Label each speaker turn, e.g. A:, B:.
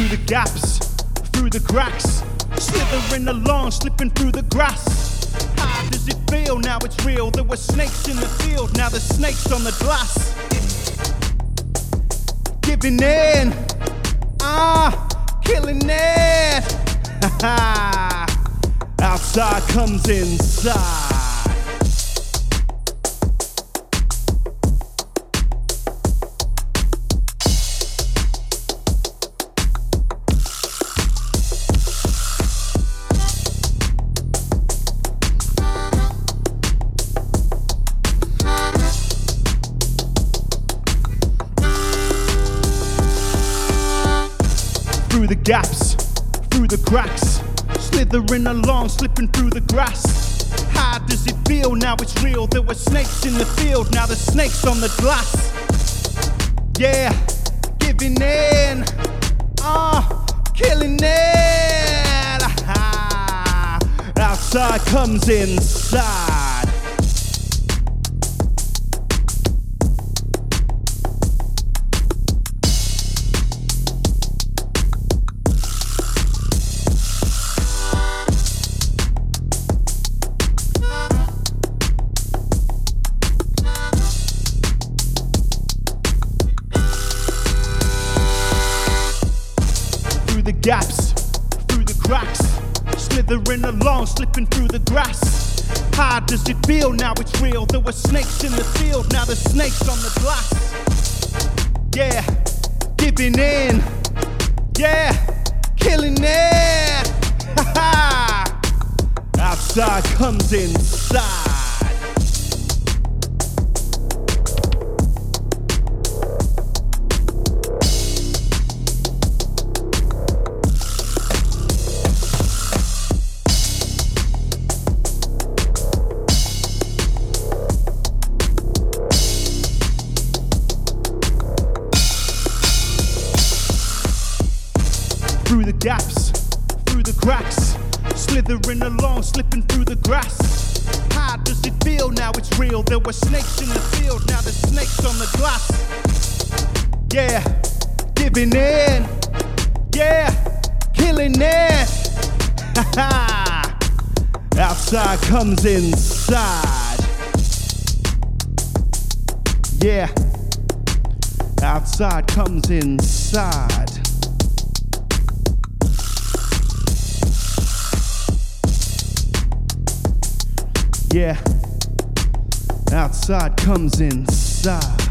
A: through the gaps, through the cracks, slithering along, slipping through the grass. How does it feel? Now it's real. There were snakes in the field, now the snakes on the glass. Giving in, ah, killing it. Outside comes inside. The gaps, through the cracks, slithering along, slipping through the grass. How does it feel? Now it's real. There were snakes in the field, now the snakes on the glass. Yeah, giving in, ah, killing it. Ah, outside comes inside. Gaps, through the cracks, slithering along, slipping through the grass. How does it feel? Now it's real. There were snakes in the field, now the snakes on the glass. Yeah, giving in. Yeah, killing it. Outside comes inside. Through the gaps, through the cracks, slithering along, slipping through the grass. How does it feel? Now it's real. There were snakes in the field, now the snakes on the glass. Yeah, giving in. Yeah, killing it. Outside comes inside. Yeah, outside comes inside. Yeah, outside comes inside.